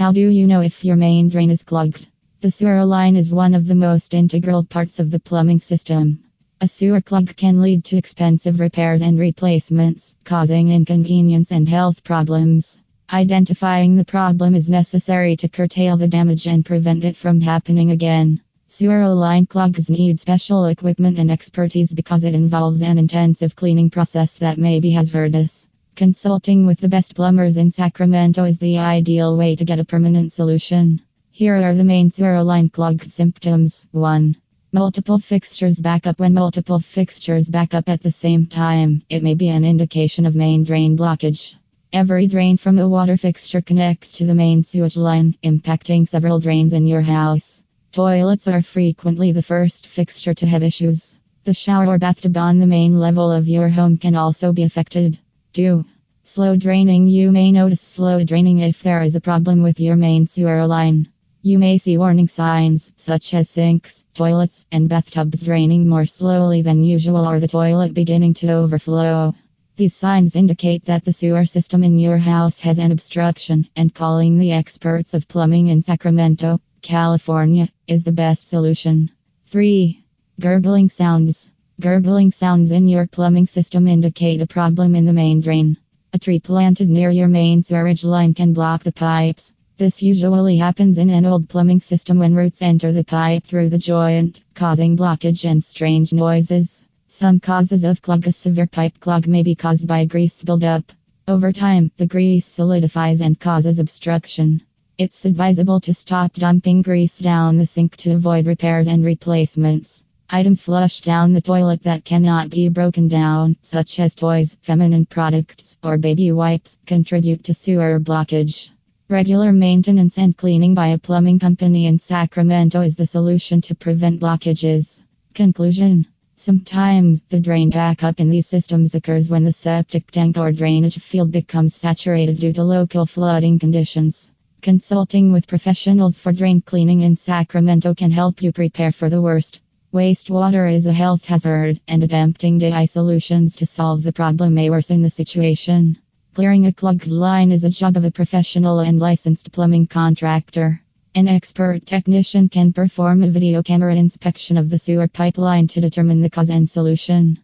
How do you know if your main drain is clogged? The sewer line is one of the most integral parts of the plumbing system. A sewer clog can lead to expensive repairs and replacements, causing inconvenience and health problems. Identifying the problem is necessary to curtail the damage and prevent it from happening again. Sewer line clogs need special equipment and expertise because it involves an intensive cleaning process that may be hazardous. Consulting with the best plumbers in Sacramento is the ideal way to get a permanent solution. Here are the main sewer line clog symptoms. 1. Multiple fixtures back up when multiple fixtures back up at the same time. It may be an indication of main drain blockage. Every drain from the water fixture connects to the main sewage line, impacting several drains in your house. Toilets are frequently the first fixture to have issues. The shower or bathtub on the main level of your home can also be affected. 2. Slow draining You may notice slow draining if there is a problem with your main sewer line. You may see warning signs, such as sinks, toilets, and bathtubs draining more slowly than usual or the toilet beginning to overflow. These signs indicate that the sewer system in your house has an obstruction, and calling the experts of plumbing in Sacramento, California, is the best solution. 3. Gurgling sounds. Gurgling sounds in your plumbing system indicate a problem in the main drain. A tree planted near your main sewerage line can block the pipes. This usually happens in an old plumbing system when roots enter the pipe through the joint, causing blockage and strange noises. Some causes of clog A severe pipe clog may be caused by grease buildup. Over time, the grease solidifies and causes obstruction. It's advisable to stop dumping grease down the sink to avoid repairs and replacements. Items flushed down the toilet that cannot be broken down, such as toys, feminine products, or baby wipes, contribute to sewer blockage. Regular maintenance and cleaning by a plumbing company in Sacramento is the solution to prevent blockages. Conclusion Sometimes the drain backup in these systems occurs when the septic tank or drainage field becomes saturated due to local flooding conditions. Consulting with professionals for drain cleaning in Sacramento can help you prepare for the worst. Wastewater is a health hazard, and attempting DI solutions to solve the problem may worsen the situation. Clearing a clogged line is a job of a professional and licensed plumbing contractor. An expert technician can perform a video camera inspection of the sewer pipeline to determine the cause and solution.